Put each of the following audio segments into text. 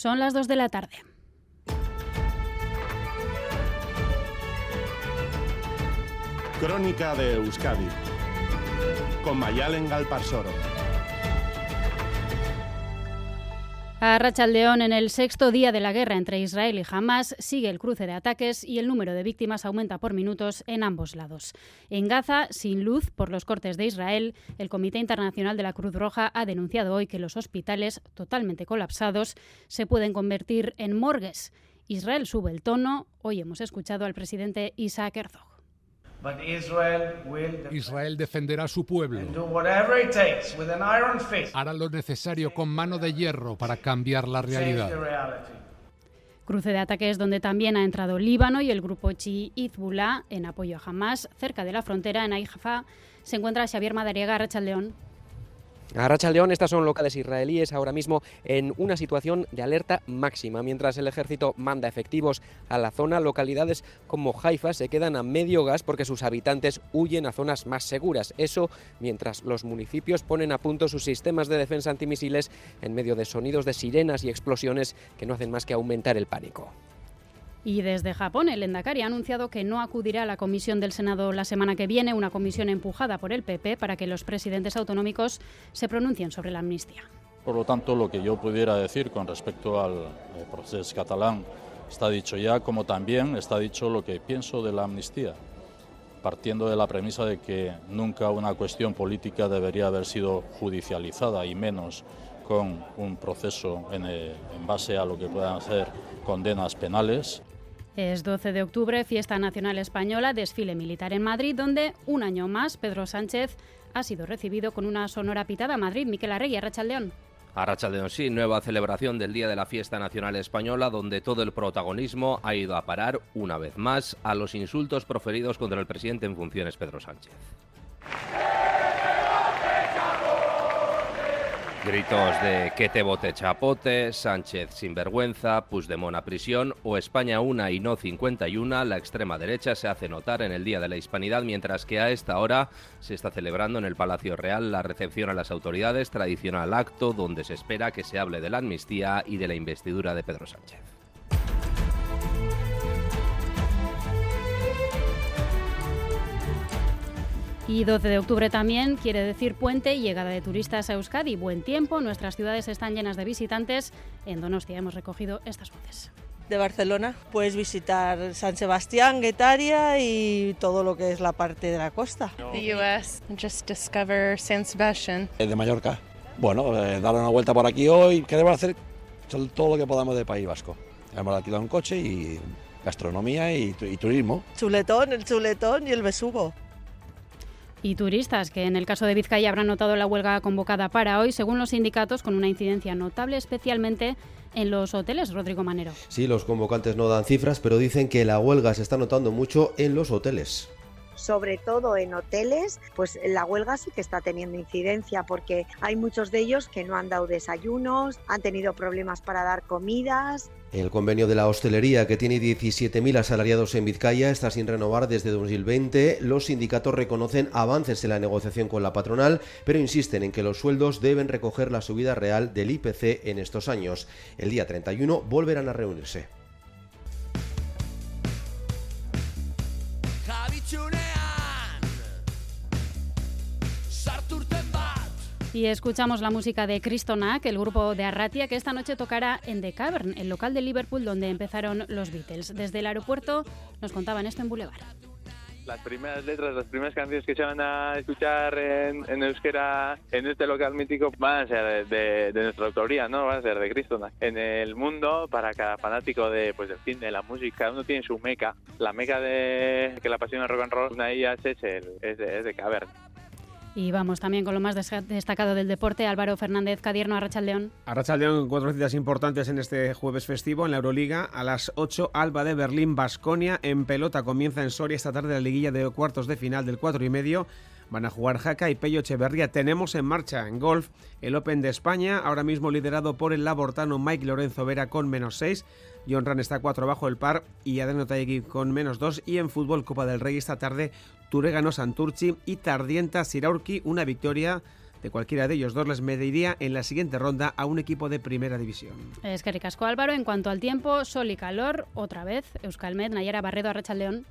Son las 2 de la tarde. Crónica de Euskadi con Mayalen Galparsoro. A León, en el sexto día de la guerra entre Israel y Hamas, sigue el cruce de ataques y el número de víctimas aumenta por minutos en ambos lados. En Gaza, sin luz por los cortes de Israel, el Comité Internacional de la Cruz Roja ha denunciado hoy que los hospitales, totalmente colapsados, se pueden convertir en morgues. Israel sube el tono. Hoy hemos escuchado al presidente Isaac Herzog. Israel defenderá a su pueblo. Hará lo necesario con mano de hierro para cambiar la realidad. Cruce de ataques donde también ha entrado Líbano y el grupo chi Hezbollah en apoyo a Hamas. Cerca de la frontera, en Haifa, se encuentra Xavier Madariaga, León. A Racha León, estas son locales israelíes ahora mismo en una situación de alerta máxima. Mientras el ejército manda efectivos a la zona, localidades como Haifa se quedan a medio gas porque sus habitantes huyen a zonas más seguras. Eso mientras los municipios ponen a punto sus sistemas de defensa antimisiles en medio de sonidos de sirenas y explosiones que no hacen más que aumentar el pánico. Y desde Japón, el Endacari ha anunciado que no acudirá a la comisión del Senado la semana que viene, una comisión empujada por el PP para que los presidentes autonómicos se pronuncien sobre la amnistía. Por lo tanto, lo que yo pudiera decir con respecto al eh, proceso catalán está dicho ya, como también está dicho lo que pienso de la amnistía, partiendo de la premisa de que nunca una cuestión política debería haber sido judicializada y menos con un proceso en, eh, base a lo que puedan ser condenas penales. Es 12 de octubre, fiesta nacional española, desfile militar en Madrid, donde un año más Pedro Sánchez ha sido recibido con una sonora pitada a Madrid. Miquel Arregui, Arrachaldeón. Arrachaldeón, sí, nueva celebración del Día de la Fiesta Nacional Española, donde todo el protagonismo ha ido a parar, una vez más, a los insultos proferidos contra el presidente en funciones, Pedro Sánchez. Gritos de que te bote chapote, Sánchez sin vergüenza, Puigdemont a prisión o España una y no 51, la extrema derecha se hace notar en el Día de la Hispanidad, mientras que a esta hora se está celebrando en el Palacio Real la recepción a las autoridades, tradicional acto donde se espera que se hable de la amnistía y de la investidura de Pedro Sánchez. Y 12 de octubre también quiere decir puente y llegada de turistas a Euskadi. Buen tiempo, nuestras ciudades están llenas de visitantes. En Donostia hemos recogido estas voces. De Barcelona puedes visitar San Sebastián, Guetaria y todo lo que es la parte de la costa. The US, just discover San Sebastián. De Mallorca. Bueno, eh, dar una vuelta por aquí hoy. Queremos hacer todo lo que podamos del País Vasco. Hemos alquilado un coche y gastronomía y, y turismo. Chuletón, el chuletón y el besugo y turistas, que en el caso de Vizcaya habrán notado la huelga convocada para hoy, según los sindicatos, con una incidencia notable, especialmente en los hoteles, Rodrigo Manero. Sí, los convocantes no dan cifras, pero dicen que la huelga se está notando mucho en los hoteles sobre todo en hoteles, pues la huelga sí que está teniendo incidencia porque hay muchos de ellos que no han dado desayunos, han tenido problemas para dar comidas. El convenio de la hostelería, que tiene 17.000 asalariados en Vizcaya, está sin renovar desde 2020. Los sindicatos reconocen avances en la negociación con la patronal, pero insisten en que los sueldos deben recoger la subida real del IPC en estos años. El día 31 volverán a reunirse. Y escuchamos la música de Cristonac, el grupo de Arratia, que esta noche tocará en The Cavern, el local de Liverpool donde empezaron los Beatles. Desde el aeropuerto nos contaban esto en Boulevard las primeras letras, las primeras canciones que se van a escuchar en, en euskera en este local mítico van a ser de, nuestra autoría, ¿no? Van a ser de Cristonac. En el mundo, para cada fanático de, pues, del cine, de la música, cada uno tiene su meca. La meca de que la pasión del rock and roll, una de ellas es, el, es, de, es de Cavern. Y vamos también con lo más destacado del deporte, Álvaro Fernández Cadierno, Arrachaldeón. Arrachaldeón, cuatro citas importantes en este jueves festivo en la Euroliga. A las 8, Alba de Berlín, Basconia en pelota. Comienza en Soria esta tarde la liguilla de cuartos de final del 4 y medio. Van a jugar Jaca y Pello Echeverría. Tenemos en marcha en golf el Open de España, ahora mismo liderado por el labortano Mike Lorenzo Vera con menos 6. John Ran está 4 bajo el par y Adeno Taegui con menos 2. Y en fútbol, Copa del Rey esta tarde, Turegano Santurci y Tardienta Siraurki, una victoria de cualquiera de ellos dos les mediría en la siguiente ronda a un equipo de primera división. Es que Álvaro, en cuanto al tiempo, sol y calor, otra vez, Euskalmet, Nayara Barredo, León.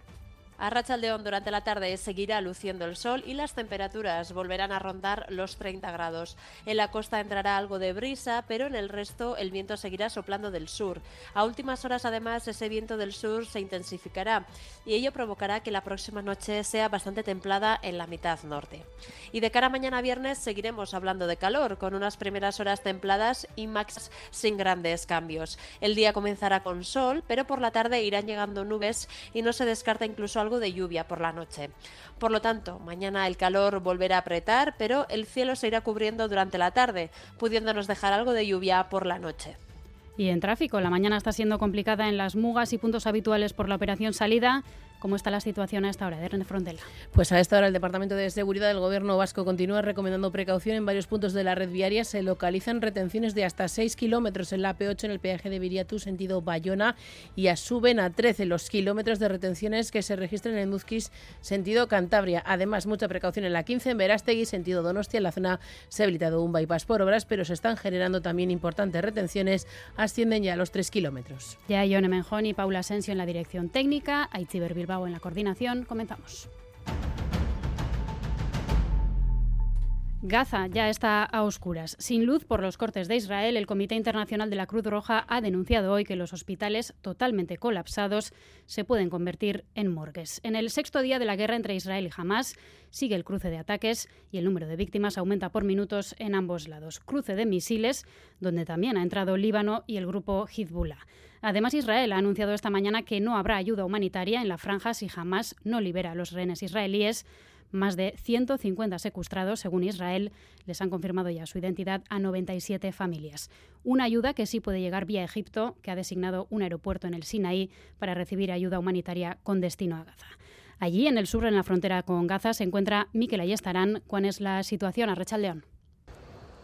A Rachaldeón durante la tarde seguirá luciendo el sol y las temperaturas volverán a rondar los 30 grados. En la costa entrará algo de brisa, pero en el resto el viento seguirá soplando del sur. A últimas horas además ese viento del sur se intensificará y ello provocará que la próxima noche sea bastante templada en la mitad norte. Y de cara a mañana viernes seguiremos hablando de calor, con unas primeras horas templadas y max sin grandes cambios. El día comenzará con sol, pero por la tarde irán llegando nubes y no se descarta incluso algo de lluvia por la noche. Por lo tanto, mañana el calor volverá a apretar, pero el cielo se irá cubriendo durante la tarde, pudiéndonos dejar algo de lluvia por la noche. Y en tráfico, la mañana está siendo complicada en las mugas y puntos habituales por la operación salida. ¿Cómo está la situación a esta hora de René Frontela? Pues a esta hora el Departamento de Seguridad del Gobierno vasco continúa recomendando precaución en varios puntos de la red viaria. Se localizan retenciones de hasta 6 kilómetros en la P8 en el peaje de Viriatu sentido Bayona y suben a 13 los kilómetros de retenciones que se registran en Muzquis sentido Cantabria. Además, mucha precaución en la 15 en Verástegui sentido Donostia. En la zona se ha habilitado un bypass por obras, pero se están generando también importantes retenciones. Ascienden ya a los 3 kilómetros. Ya Ione Menjón y Paula Asensio en la dirección técnica. Aitziber en la coordinación. Comenzamos. Gaza ya está a oscuras. Sin luz por los cortes de Israel, el Comité Internacional de la Cruz Roja ha denunciado hoy que los hospitales totalmente colapsados se pueden convertir en morgues. En el sexto día de la guerra entre Israel y Hamas sigue el cruce de ataques y el número de víctimas aumenta por minutos en ambos lados. Cruce de misiles, donde también ha entrado Líbano y el grupo Hezbollah. Además, Israel ha anunciado esta mañana que no habrá ayuda humanitaria en la franja si Hamas no libera a los rehenes israelíes más de 150 secuestrados, según Israel, les han confirmado ya su identidad a 97 familias. Una ayuda que sí puede llegar vía Egipto, que ha designado un aeropuerto en el Sinaí para recibir ayuda humanitaria con destino a Gaza. Allí, en el sur, en la frontera con Gaza, se encuentra Miquel Ayestarán. ¿Cuál es la situación a León?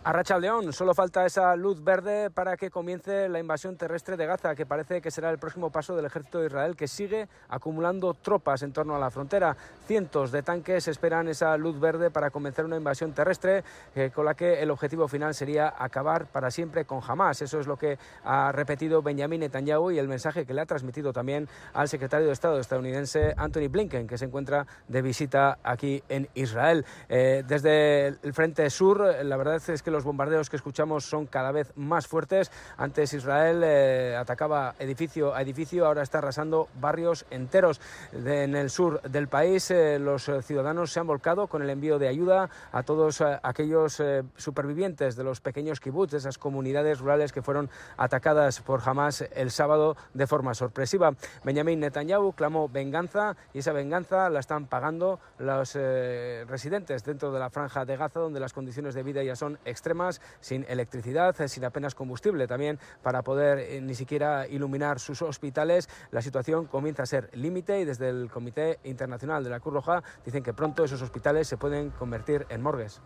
A León, solo falta esa luz verde para que comience la invasión terrestre de Gaza, que parece que será el próximo paso del ejército de Israel, que sigue acumulando tropas en torno a la frontera. Cientos de tanques esperan esa luz verde para comenzar una invasión terrestre, eh, con la que el objetivo final sería acabar para siempre con Hamas. Eso es lo que ha repetido Benjamin Netanyahu y el mensaje que le ha transmitido también al secretario de Estado estadounidense Anthony Blinken, que se encuentra de visita aquí en Israel. Eh, desde el frente sur, la verdad es que los bombardeos que escuchamos son cada vez más fuertes. Antes Israel eh, atacaba edificio a edificio, ahora está arrasando barrios enteros. en el sur del país eh, los ciudadanos se han volcado con el envío de ayuda a todos eh, aquellos supervivientes de los pequeños kibbutz, de esas comunidades rurales que fueron atacadas por Hamas el sábado de forma sorpresiva. Benjamin Netanyahu clamó venganza y esa venganza la están pagando los residentes dentro de la franja de Gaza, donde las condiciones de vida ya son extremas extremas, sin electricidad, sin apenas combustible también para poder eh, ni siquiera iluminar sus hospitales. La situación comienza a ser límite y desde el Comité Internacional de la Cruz Roja dicen que pronto esos hospitales se pueden convertir en morgues.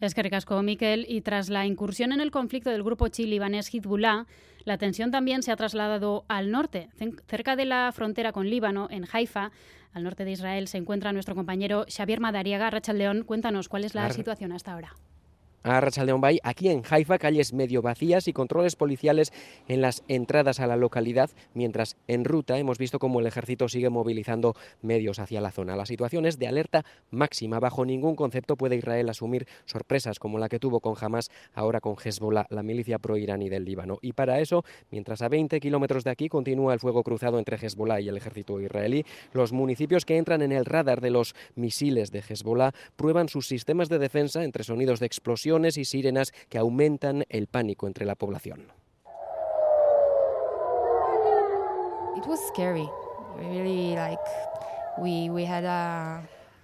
Es que recasco, Miquel. Y tras la incursión en el conflicto del grupo chilibanés Hezbollah, la tensión también se ha trasladado al norte. Cerca de la frontera con Líbano, en Haifa, al norte de Israel, se encuentra nuestro compañero Xavier Madariaga. Rachel León, cuéntanos cuál es la situación hasta ahora a Rachaldeón Bay, aquí en Haifa, calles medio vacías y controles policiales en las entradas a la localidad, mientras en ruta hemos visto cómo el ejército sigue movilizando medios hacia la zona. La situación es de alerta máxima. Bajo ningún concepto puede Israel asumir sorpresas como la que tuvo con Hamas, ahora con Hezbollah, la milicia pro-iraní del Líbano. Y para eso, mientras a 20 kilómetros de aquí continúa el fuego cruzado entre Hezbollah y el ejército israelí, los municipios que entran en el radar de los misiles de Hezbollah prueban sus sistemas de defensa entre sonidos de explosión y sirenas que aumentan el pánico entre la población.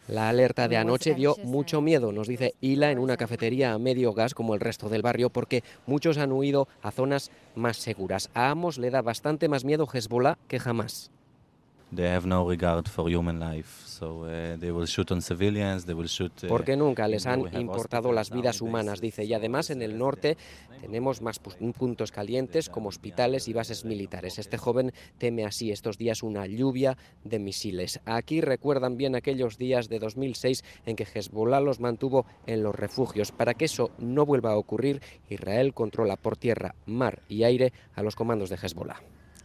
La alerta de anoche dio mucho miedo, nos dice Ila en una cafetería a medio gas como el resto del barrio, porque muchos han huido a zonas más seguras. A ambos le da bastante más miedo Hezbollah que jamás. Porque nunca les han importado las vidas humanas, dice. Y además en el norte tenemos más puntos calientes como hospitales y bases militares. Este joven teme así estos días una lluvia de misiles. Aquí recuerdan bien aquellos días de 2006 en que Hezbollah los mantuvo en los refugios. Para que eso no vuelva a ocurrir, Israel controla por tierra, mar y aire a los comandos de Hezbollah.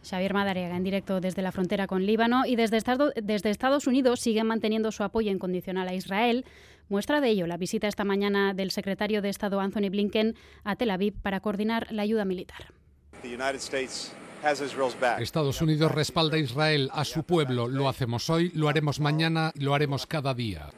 Xavier Madariaga en directo desde la frontera con Líbano y desde, desde Estados Unidos siguen manteniendo su apoyo incondicional a Israel. Muestra de ello la visita esta mañana del secretario de Estado Anthony Blinken a Tel Aviv para coordinar la ayuda militar. Estados Unidos respalda a Israel, a su pueblo. Lo hacemos hoy, lo haremos mañana, lo haremos cada día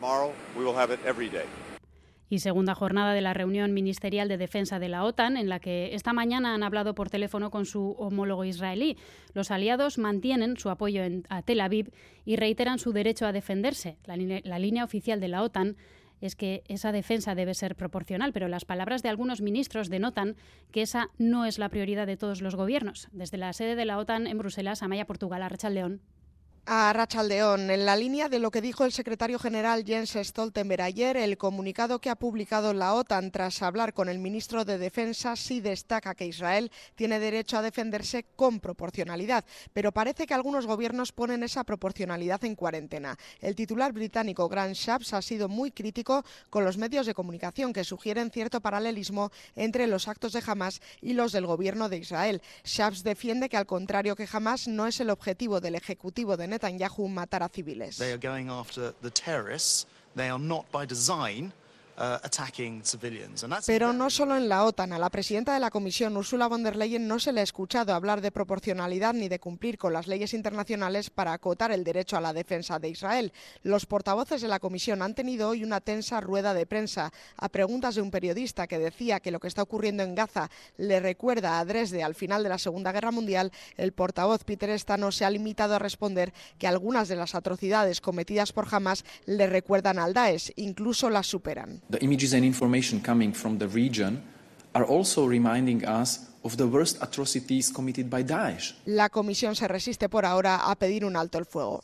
y segunda jornada de la reunión ministerial de defensa de la OTAN, en la que esta mañana han hablado por teléfono con su homólogo israelí. Los aliados mantienen su apoyo a Tel Aviv y reiteran su derecho a defenderse. La, línea oficial de la OTAN es que esa defensa debe ser proporcional, pero las palabras de algunos ministros denotan que esa no es la prioridad de todos los gobiernos. Desde la sede de la OTAN en Bruselas, Amaya Portugal, Arrachal León a Rachaldeón. En la línea de lo que dijo el secretario general Jens Stoltenberg ayer, el comunicado que ha publicado la OTAN tras hablar con el ministro de Defensa sí destaca que Israel tiene derecho a defenderse con proporcionalidad, pero parece que algunos gobiernos ponen esa proporcionalidad en cuarentena. El titular británico Grant Shapps ha sido muy crítico con los medios de comunicación que sugieren cierto paralelismo entre los actos de Hamas y los del gobierno de Israel. Shapps defiende que al contrario que Hamas no es el objetivo del ejecutivo de Netanyahu civiles. They are going after the terrorists. They are not by design Pero no solo en la OTAN. A la presidenta de la Comisión, Ursula von der Leyen, no se le ha escuchado hablar de proporcionalidad ni de cumplir con las leyes internacionales para acotar el derecho a la defensa de Israel. Los portavoces de la Comisión han tenido hoy una tensa rueda de prensa a preguntas de un periodista que decía que lo que está ocurriendo en Gaza le recuerda a Dresde al final de la Segunda Guerra Mundial. El portavoz Peter Estano se ha limitado a responder que algunas de las atrocidades cometidas por Hamas le recuerdan al Daesh, incluso las superan. The images and information coming from the region are also reminding us of the worst atrocities committed by Daesh. La comisión se resiste por ahora a pedir un alto el fuego.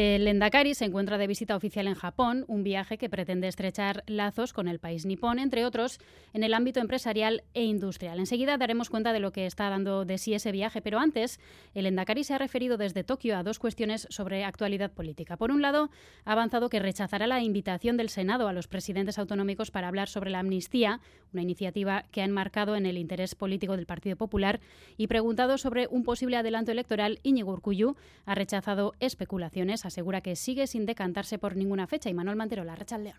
El Endakari se encuentra de visita oficial en Japón, un viaje que pretende estrechar lazos con el país nipón, entre otros, en el ámbito empresarial e industrial. Enseguida daremos cuenta de lo que está dando de sí ese viaje, pero antes, el Endakari se ha referido desde Tokio a dos cuestiones sobre actualidad política. Por un lado, ha avanzado que rechazará la invitación del Senado a los presidentes autonómicos para hablar sobre la amnistía, una iniciativa que ha enmarcado en el interés político del Partido Popular, y preguntado sobre un posible adelanto electoral, Íñigo Urcuyu ha rechazado especulaciones asegura que sigue sin decantarse por ninguna fecha. Y Manuel Mantero, la León.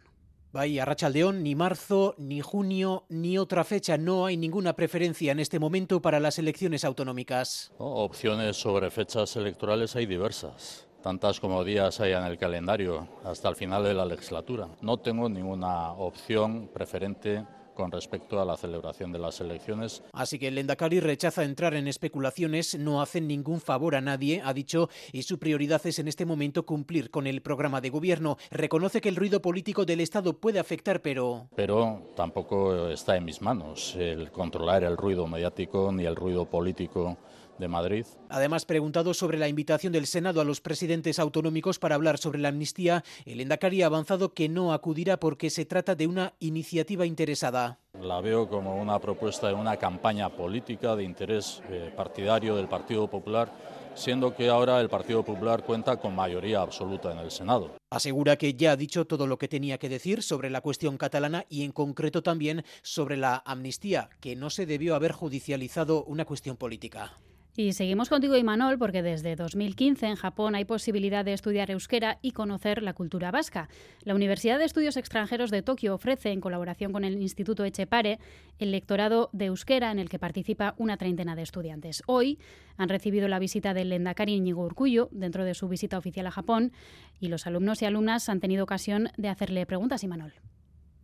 Vaya, Rachaldeón, ni marzo, ni junio, ni otra fecha. No hay ninguna preferencia en este momento para las elecciones autonómicas. opciones sobre fechas electorales hay diversas tantas como días hay en el calendario hasta el final de la legislatura. No tengo ninguna opción preferente con respecto a la celebración de las elecciones. Así que el Endacari rechaza entrar en especulaciones, no hacen ningún favor a nadie, ha dicho, y su prioridad es en este momento cumplir con el programa de gobierno. Reconoce que el ruido político del Estado puede afectar, pero... Pero tampoco está en mis manos el controlar el ruido mediático ni el ruido político de Madrid. Además, preguntado sobre la invitación del Senado a los presidentes autonómicos para hablar sobre la amnistía, el Endacari ha avanzado que no acudirá porque se trata de una iniciativa interesada. La veo como una propuesta de una campaña política de interés eh, partidario del Partido Popular siendo que ahora el Partido Popular cuenta con mayoría absoluta en el Senado. Asegura que ya ha dicho todo lo que tenía que decir sobre la cuestión catalana y en concreto también sobre la amnistía, que no se debió haber judicializado una cuestión política. Y seguimos contigo, Imanol, porque desde 2015 en Japón hay posibilidad de estudiar euskera y conocer la cultura vasca. La Universidad de Estudios Extranjeros de Tokio ofrece, en colaboración con el Instituto Echepare, el lectorado de euskera en el que participa una treintena de estudiantes. Hoy han recibido la visita del Lendakari Iñigo Urcuyo dentro de su visita oficial a Japón y los alumnos y alumnas han tenido ocasión de hacerle preguntas, Imanol.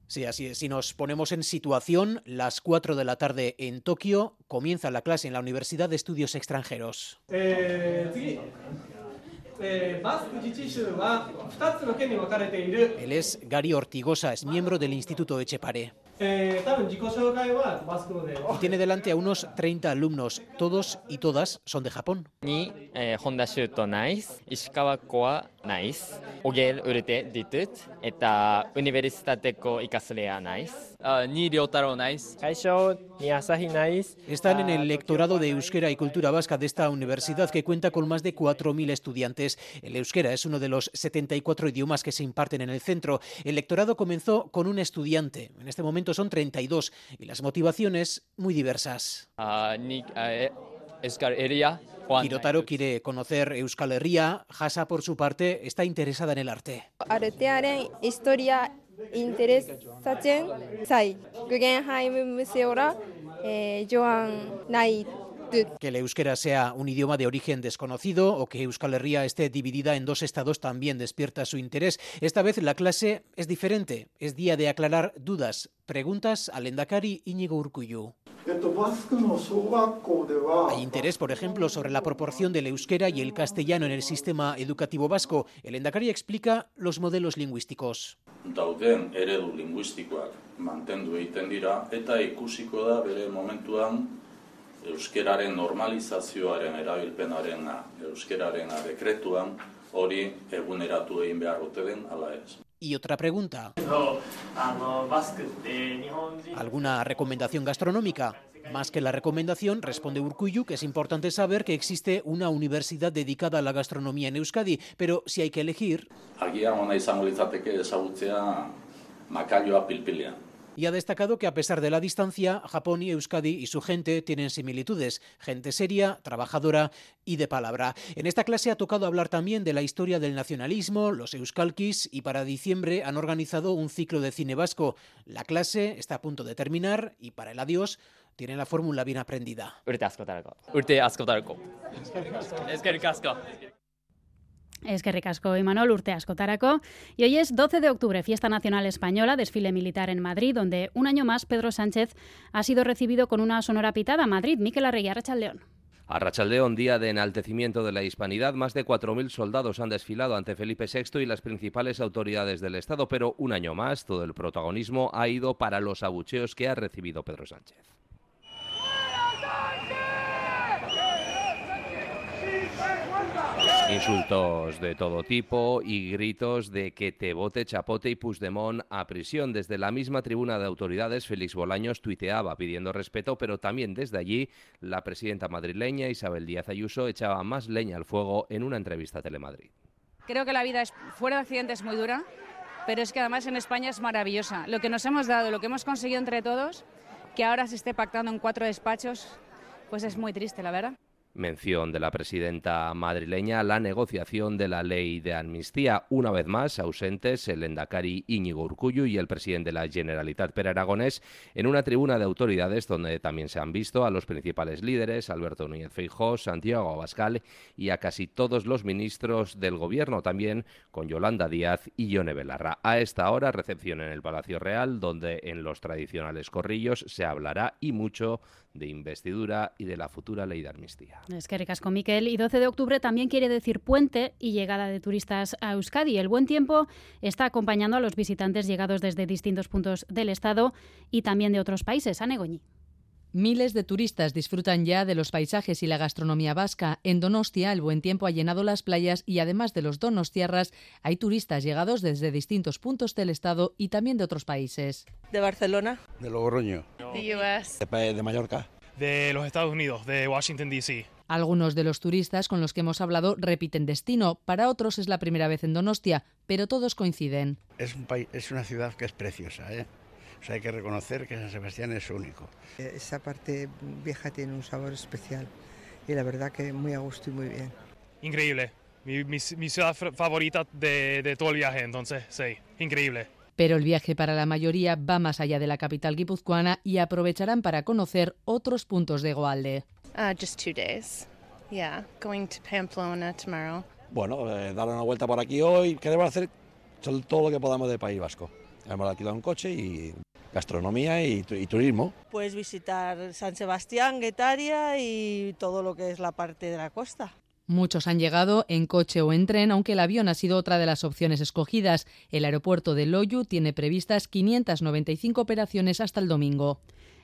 Sí, así es. Si nos ponemos en situación, las 4 de la tarde en Tokio comienza la clase en la Universidad de Estudios Extranjeros. Eh, él es Gary Ortigosa, es miembro del Instituto Echepare. Y tiene delante a unos 30 alumnos, todos y todas son de Japón nice. Ogel Urte Ditut, eta Ikaslea nice. Ah, ni Ryotaro nice. Ni Asahi nice. Están en ah, el lectorado de Euskera y Cultura Vasca de esta universidad que cuenta con más de 4.000 estudiantes. El euskera es uno de los 74 idiomas que se imparten en el centro. El lectorado comenzó con un estudiante. En este momento son 32 y las motivaciones muy diversas. Ah, uh, ni, uh, eh, Euskar Hirotaro quiere conocer Euskal Herria. Hasa, por su parte, está interesada en el arte. Artearen historia interesatzen zai. Guggenheim museora eh, joan nahi. Que el euskera sea un idioma de origen desconocido o que Euskal Herria esté dividida en dos estados también despierta su interés. Esta vez la clase es diferente. Es día de aclarar dudas. Preguntas al Endakari Íñigo Urcuyu. Hay interés, por ejemplo, sobre la proporción del euskera y el castellano en el sistema educativo vasco. El Endakari explica los modelos lingüísticos. dauden eredu linguistikoak mantendu egiten dira eta ikusiko da bere momentuan euskeraren normalizazioaren erabilpenaren euskeraren dekretuan hori eguneratu egin behar ote den ala ez. Y otra pregunta. ¿Alguna recomendación gastronómica? Más que la recomendación, responde Urcuyu, que es importante saber que existe una universidad dedicada a la gastronomía en Euskadi, pero si hay que elegir, ona izango litzateke ezagutzea pilpilean y ha destacado que a pesar de la distancia, Japón y Euskadi y su gente tienen similitudes, gente seria, trabajadora y de palabra. En esta clase ha tocado hablar también de la historia del nacionalismo, los euskalkis y para diciembre han organizado un ciclo de cine vasco. La clase está a punto de terminar y para el adiós tiene la fórmula bien aprendida. Urte askotarako. Urte askotarako. Eskerrik y Imanol, urte askotarako. Y hoy es 12 de octubre, fiesta nacional española, desfile militar en Madrid, donde un año más Pedro Sánchez ha sido recibido con una sonora pitada. Madrid, Miquel Arregui, León. A Rachaldeón, día de enaltecimiento de la hispanidad, más de 4.000 soldados han desfilado ante Felipe VI y las principales autoridades del Estado, pero un año más todo el protagonismo ha ido para los abucheos que ha recibido Pedro Sánchez. Insultos de todo tipo y gritos de que te vote Chapote y Puigdemont a prisión. Desde la misma tribuna de autoridades, Félix Bolaños tuiteaba pidiendo respeto, pero también desde allí la presidenta madrileña Isabel Díaz Ayuso echaba más leña al fuego en una entrevista a Telemadrid. Creo que la vida es, fuera de accidente es muy dura, pero es que además en España es maravillosa. Lo que nos hemos dado, lo que hemos conseguido entre todos, que ahora se esté pactando en cuatro despachos, pues es muy triste, la verdad. Mención de la presidenta madrileña la negociación de la ley de amnistía. Una vez más, ausentes el endacari Íñigo Urcullu y el presidente de la Generalitat Per Aragonés en una tribuna de autoridades donde también se han visto a los principales líderes, Alberto Núñez Feijó, Santiago Abascal y a casi todos los ministros del gobierno, también con Yolanda Díaz y Yone Belarra. A esta hora, recepción en el Palacio Real, donde en los tradicionales corrillos se hablará y mucho de investidura y de la futura ley de amnistía. Es que ricasco, Miquel. Y 12 de octubre también quiere decir puente y llegada de turistas a Euskadi. El buen tiempo está acompañando a los visitantes llegados desde distintos puntos del Estado y también de otros países. A Negoñi. Miles de turistas disfrutan ya de los paisajes y la gastronomía vasca. En Donostia, el buen tiempo ha llenado las playas y además de los donostiarras, hay turistas llegados desde distintos puntos del estado y también de otros países. De Barcelona. De Logroño. The US. De, Mallorca. De los Estados Unidos, de Washington, D.C. Algunos de los turistas con los que hemos hablado repiten destino, para otros es la primera vez en Donostia, pero todos coinciden. Es, un país, es una ciudad que es preciosa, ¿eh? O sea, hay que reconocer que San Sebastián es único. Esa parte vieja tiene un sabor especial y la verdad que muy a gusto y muy bien. Increíble. Mi, mi, mi ciudad favorita de, de, todo el viaje, entonces, sí, increíble. Pero el viaje para la mayoría va más allá de la capital guipuzcoana y aprovecharán para conocer otros puntos de Goalde. Uh, just two days. Yeah, going to Pamplona tomorrow. Bueno, eh, dar una vuelta por aquí hoy. Queremos hacer todo lo que podamos de País Vasco. Hemos alquilado un coche y gastronomía y, y, turismo. Pues visitar San Sebastián, Guetaria y todo lo que es la parte de la costa. Muchos han llegado en coche o en tren, aunque el avión ha sido otra de las opciones escogidas. El aeropuerto de Loyu tiene previstas 595 operaciones hasta el domingo.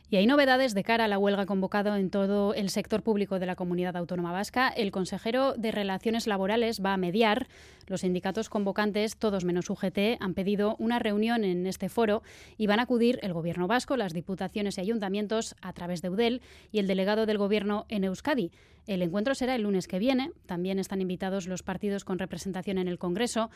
Y hay novedades de cara a la huelga convocada en todo el sector público de la comunidad autónoma vasca. El consejero de Relaciones Laborales va a mediar. Los sindicatos convocantes, todos menos UGT, han pedido una reunión en este foro y van a acudir el Gobierno vasco, las diputaciones y ayuntamientos a través de UDEL y el delegado del Gobierno en Euskadi. El encuentro será el lunes que viene. También están invitados los partidos con representación en el Congreso.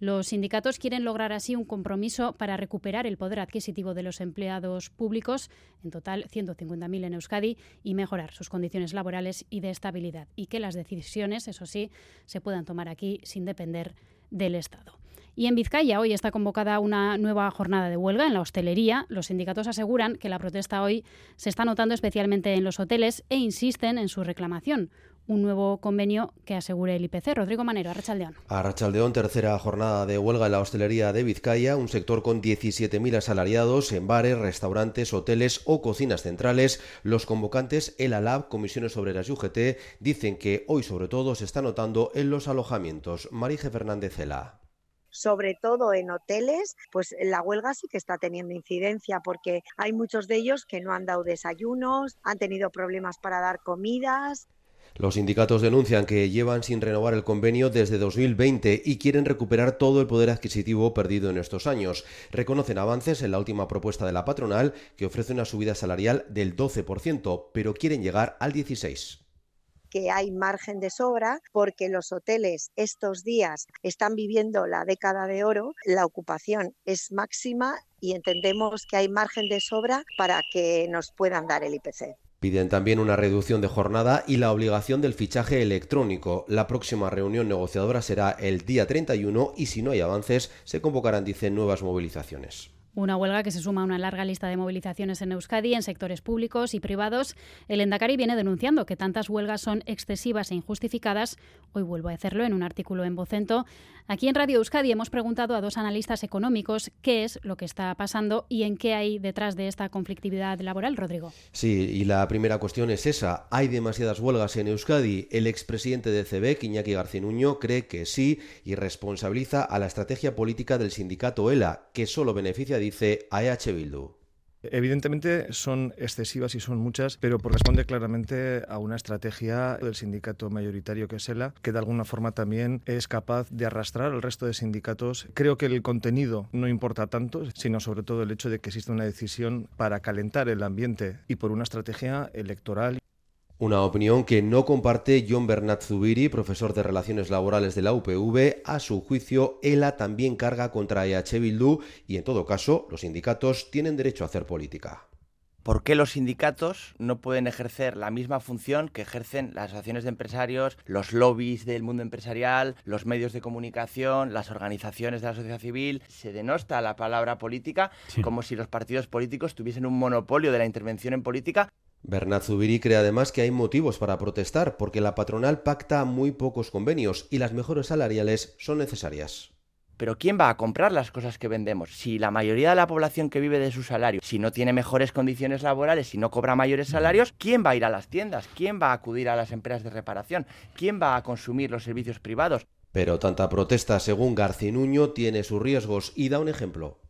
Los sindicatos quieren lograr así un compromiso para recuperar el poder adquisitivo de los empleados públicos, en total 150.000 en Euskadi, y mejorar sus condiciones laborales y de estabilidad. Y que las decisiones, eso sí, se puedan tomar aquí sin depender del Estado. Y en Vizcaya hoy está convocada una nueva jornada de huelga en la hostelería. Los sindicatos aseguran que la protesta hoy se está notando especialmente en los hoteles e insisten en su reclamación un nuevo convenio que asegure el IPC. Rodrigo Manero, Arrachaldeón. Arrachaldeón, tercera jornada de huelga en la hostelería de Vizcaya, un sector con 17.000 asalariados en bares, restaurantes, hoteles o cocinas centrales. Los convocantes, el ALAB, Comisiones Obreras y UGT, dicen que hoy sobre todo se está notando en los alojamientos. Marije Fernández Cela sobre todo en hoteles, pues la huelga sí que está teniendo incidencia porque hay muchos de ellos que no han dado desayunos, han tenido problemas para dar comidas. Los sindicatos denuncian que llevan sin renovar el convenio desde 2020 y quieren recuperar todo el poder adquisitivo perdido en estos años. Reconocen avances en la última propuesta de la patronal, que ofrece una subida salarial del 12%, pero quieren llegar al 16% que hay margen de sobra porque los hoteles estos días están viviendo la década de oro, la ocupación es máxima y entendemos que hay margen de sobra para que nos puedan dar el IPC. Piden también una reducción de jornada y la obligación del fichaje electrónico. La próxima reunión negociadora será el día 31 y si no hay avances se convocarán, dicen, nuevas movilizaciones. Una huelga que se suma a una larga lista de movilizaciones en Euskadi en sectores públicos y privados. El Endacari viene denunciando que tantas huelgas son excesivas e injustificadas. Hoy vuelvo a hacerlo en un artículo en Vocento. Aquí en Radio Euskadi hemos preguntado a dos analistas económicos qué es lo que está pasando y en qué hay detrás de esta conflictividad laboral, Rodrigo. Sí, y la primera cuestión es esa. ¿Hay demasiadas huelgas en Euskadi? El expresidente de CB, Iñaki Garcinuño, cree que sí y responsabiliza a la estrategia política del sindicato ELA, que solo beneficia dice a EH Bildu. Evidentemente son excesivas y son muchas, pero responde claramente a una estrategia del sindicato mayoritario que es ELA, que de alguna forma también es capaz de arrastrar al resto de sindicatos. Creo que el contenido no importa tanto, sino sobre todo el hecho de que existe una decisión para calentar el ambiente y por una estrategia electoral. Una opinión que no comparte John Bernat Zubiri, profesor de Relaciones Laborales de la UPV. A su juicio, ELA también carga contra EH Bildu y, en todo caso, los sindicatos tienen derecho a hacer política. ¿Por qué los sindicatos no pueden ejercer la misma función que ejercen las asociaciones de empresarios, los lobbies del mundo empresarial, los medios de comunicación, las organizaciones de la sociedad civil? Se denosta la palabra política como si los partidos políticos tuviesen un monopolio de la intervención en política Bernat Zubiri cree además que hay motivos para protestar porque la patronal pacta muy pocos convenios y las mejores salariales son necesarias. Pero ¿quién va a comprar las cosas que vendemos? Si la mayoría de la población que vive de su salario, si no tiene mejores condiciones laborales, si no cobra mayores salarios, ¿quién va a ir a las tiendas? ¿Quién va a acudir a las empresas de reparación? ¿Quién va a consumir los servicios privados? Pero tanta protesta, según Garcinuño, tiene sus riesgos y da un ejemplo.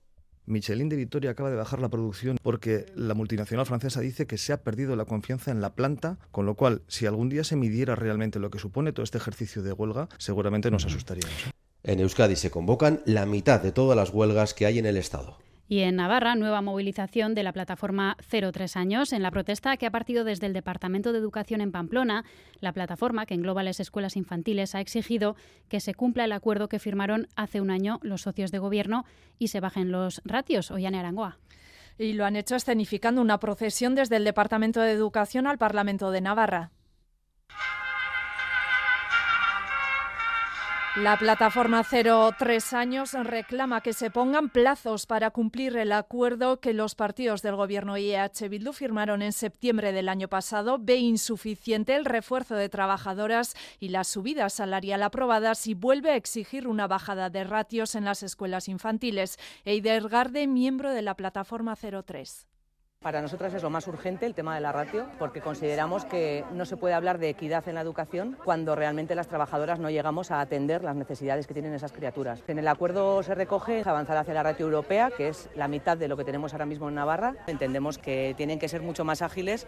Michelin de Vitoria acaba de bajar la producción porque la multinacional francesa dice que se ha perdido la confianza en la planta, con lo cual, si algún día se midiera realmente lo que supone todo este ejercicio de huelga, seguramente nos asustaríamos. En Euskadi se convocan la mitad de todas las huelgas que hay en el Estado. Y en Navarra, nueva movilización de la plataforma 03 años en la protesta que ha partido desde el Departamento de Educación en Pamplona. La plataforma, que engloba las escuelas infantiles, ha exigido que se cumpla el acuerdo que firmaron hace un año los socios de gobierno y se bajen los ratios. Ollane Arangoa. Y lo han hecho escenificando una procesión desde el Departamento de Educación al Parlamento de Navarra. La plataforma Cero Tres Años reclama que se pongan plazos para cumplir el acuerdo que los partidos del Gobierno y EH Bildu firmaron en septiembre del año pasado. Ve insuficiente el refuerzo de trabajadoras y la subida salarial aprobadas y vuelve a exigir una bajada de ratios en las escuelas infantiles. Eider Garde, miembro de la plataforma 03. Para nosotras es lo más urgente el tema de la ratio, porque consideramos que no se puede hablar de equidad en la educación cuando realmente las trabajadoras no llegamos a atender las necesidades que tienen esas criaturas. En el acuerdo se recoge avanzar hacia la ratio europea, que es la mitad de lo que tenemos ahora mismo en Navarra. Entendemos que tienen que ser mucho más ágiles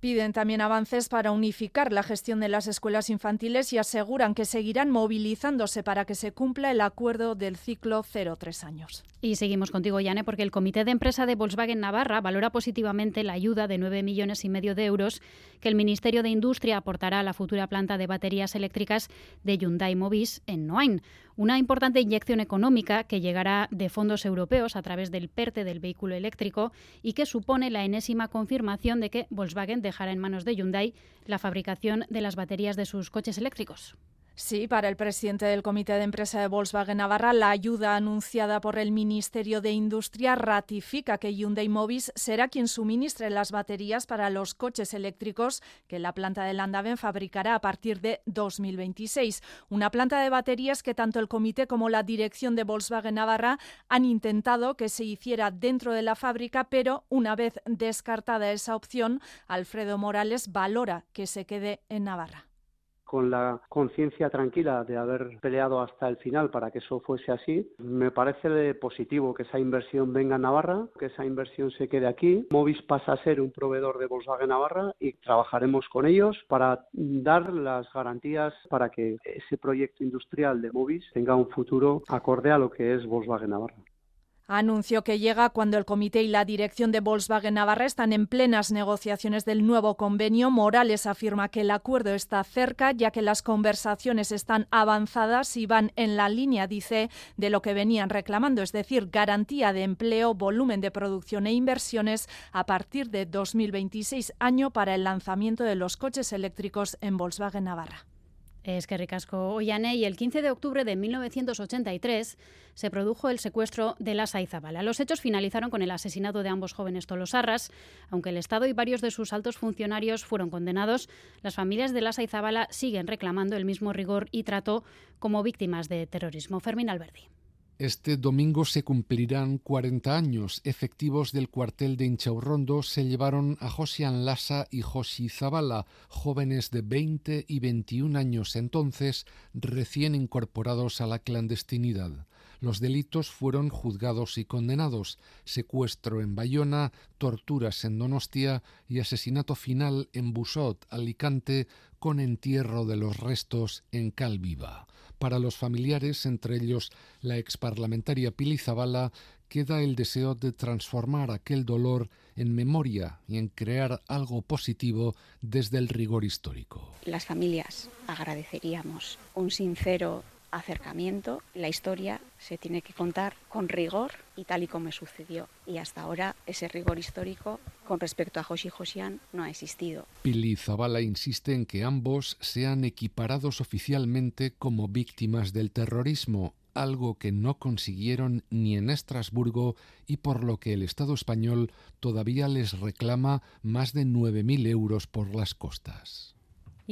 Piden también avances para unificar la gestión de las escuelas infantiles y aseguran que seguirán movilizándose para que se cumpla el acuerdo del ciclo 0-3 años. Y seguimos contigo, Yane, porque el Comité de Empresa de Volkswagen Navarra valora positivamente la ayuda de 9 millones y medio de euros que el Ministerio de Industria aportará a la futura planta de baterías eléctricas de Hyundai Mobis en Noain. Una importante inyección económica que llegará de fondos europeos a través del PERTE del vehículo eléctrico y que supone la enésima confirmación de que Volkswagen dejará en manos de Hyundai la fabricación de las baterías de sus coches eléctricos. Sí, para el presidente del Comité de Empresa de Volkswagen Navarra, la ayuda anunciada por el Ministerio de Industria ratifica que Hyundai Mobis será quien suministre las baterías para los coches eléctricos que la planta de Landaven fabricará a partir de 2026. Una planta de baterías que tanto el comité como la dirección de Volkswagen Navarra han intentado que se hiciera dentro de la fábrica, pero una vez descartada esa opción, Alfredo Morales valora que se quede en Navarra con la conciencia tranquila de haber peleado hasta el final para que eso fuese así. Me parece positivo que esa inversión venga a Navarra, que esa inversión se quede aquí. Movis pasa a ser un proveedor de Volkswagen Navarra y trabajaremos con ellos para dar las garantías para que ese proyecto industrial de Movis tenga un futuro acorde a lo que es Volkswagen Navarra. Anuncio que llega cuando el comité y la dirección de Volkswagen Navarra están en plenas negociaciones del nuevo convenio. Morales afirma que el acuerdo está cerca, ya que las conversaciones están avanzadas y van en la línea, dice, de lo que venían reclamando, es decir, garantía de empleo, volumen de producción e inversiones a partir de 2026, año para el lanzamiento de los coches eléctricos en Volkswagen Navarra. Es que ricasco Ollane y el 15 de octubre de 1983 se produjo el secuestro de la Saizabala. Los hechos finalizaron con el asesinato de ambos jóvenes tolosarras. Aunque el Estado y varios de sus altos funcionarios fueron condenados, las familias de la Saizabala siguen reclamando el mismo rigor y trato como víctimas de terrorismo. Fermín Alberdi. Este domingo se cumplirán 40 años. Efectivos del cuartel de Inchaurrondo se llevaron a Josian Lassa y Josi Zabala, jóvenes de 20 y 21 años entonces, recién incorporados a la clandestinidad. Los delitos fueron juzgados y condenados: secuestro en Bayona, torturas en Donostia y asesinato final en Busot, Alicante, con entierro de los restos en Calviva. Para los familiares, entre ellos la exparlamentaria Pili Zabala, queda el deseo de transformar aquel dolor en memoria y en crear algo positivo desde el rigor histórico. Las familias agradeceríamos un sincero acercamiento, la historia se tiene que contar con rigor y tal y como sucedió. Y hasta ahora ese rigor histórico con respecto a Joshi Josian no ha existido. Pili Zabala insiste en que ambos sean equiparados oficialmente como víctimas del terrorismo, algo que no consiguieron ni en Estrasburgo y por lo que el Estado español todavía les reclama más de 9.000 euros por las costas.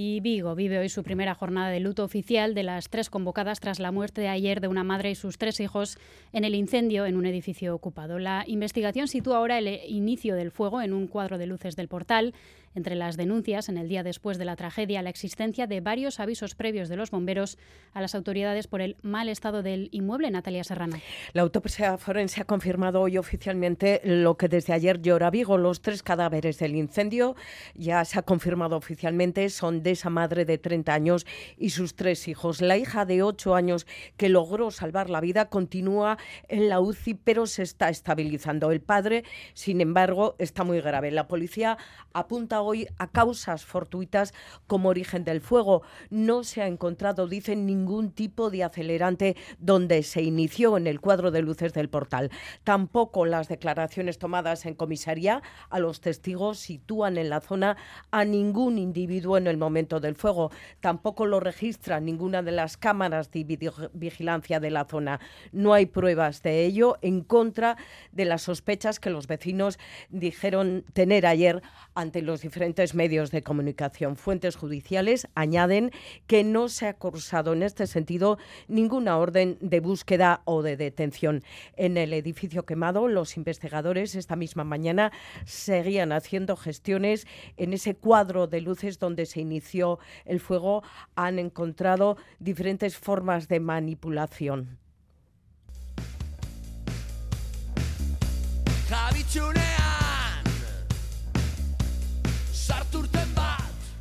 Y Vigo vive hoy su primera jornada de luto oficial de las tres convocadas tras la muerte ayer de una madre y sus tres hijos en el incendio en un edificio ocupado. La investigación sitúa ahora el inicio del fuego en un cuadro de luces del portal entre las denuncias, en el día después de la tragedia, la existencia de varios avisos previos de los bomberos a las autoridades por el mal estado del inmueble. Natalia Serrano. La autopsia forense ha confirmado hoy oficialmente lo que desde ayer llora Vigo. Los tres cadáveres del incendio ya se ha confirmado oficialmente son de esa madre de 30 años y sus tres hijos. La hija de 8 años que logró salvar la vida continúa en la UCI, pero se está estabilizando. El padre, sin embargo, está muy grave. La policía apunta hoy a causas fortuitas como origen del fuego. No se ha encontrado, dicen, ningún tipo de acelerante donde se inició en el cuadro de luces del portal. Tampoco las declaraciones tomadas en comisaría a los testigos sitúan en la zona a ningún individuo en el momento del fuego. Tampoco lo registra ninguna de las cámaras de vigilancia de la zona. No hay pruebas de ello en contra de las sospechas que los vecinos dijeron tener ayer ante los diferentes medios de comunicación. Fuentes judiciales añaden que no se ha cursado en este sentido ninguna orden de búsqueda o de detención. En el edificio quemado, los investigadores esta misma mañana seguían haciendo gestiones en ese cuadro de luces donde se inició el fuego. Han encontrado diferentes formas de manipulación.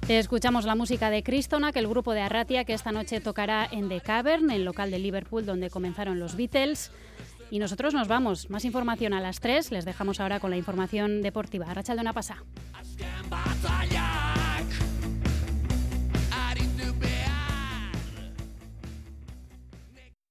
Escuchamos la música de Cristona, que el grupo de Arratia, que esta noche tocará en The Cavern, el local de Liverpool donde comenzaron los Beatles. Y nosotros nos vamos. Más información a las 3. Les dejamos ahora con la información deportiva. Rachel de una pasa.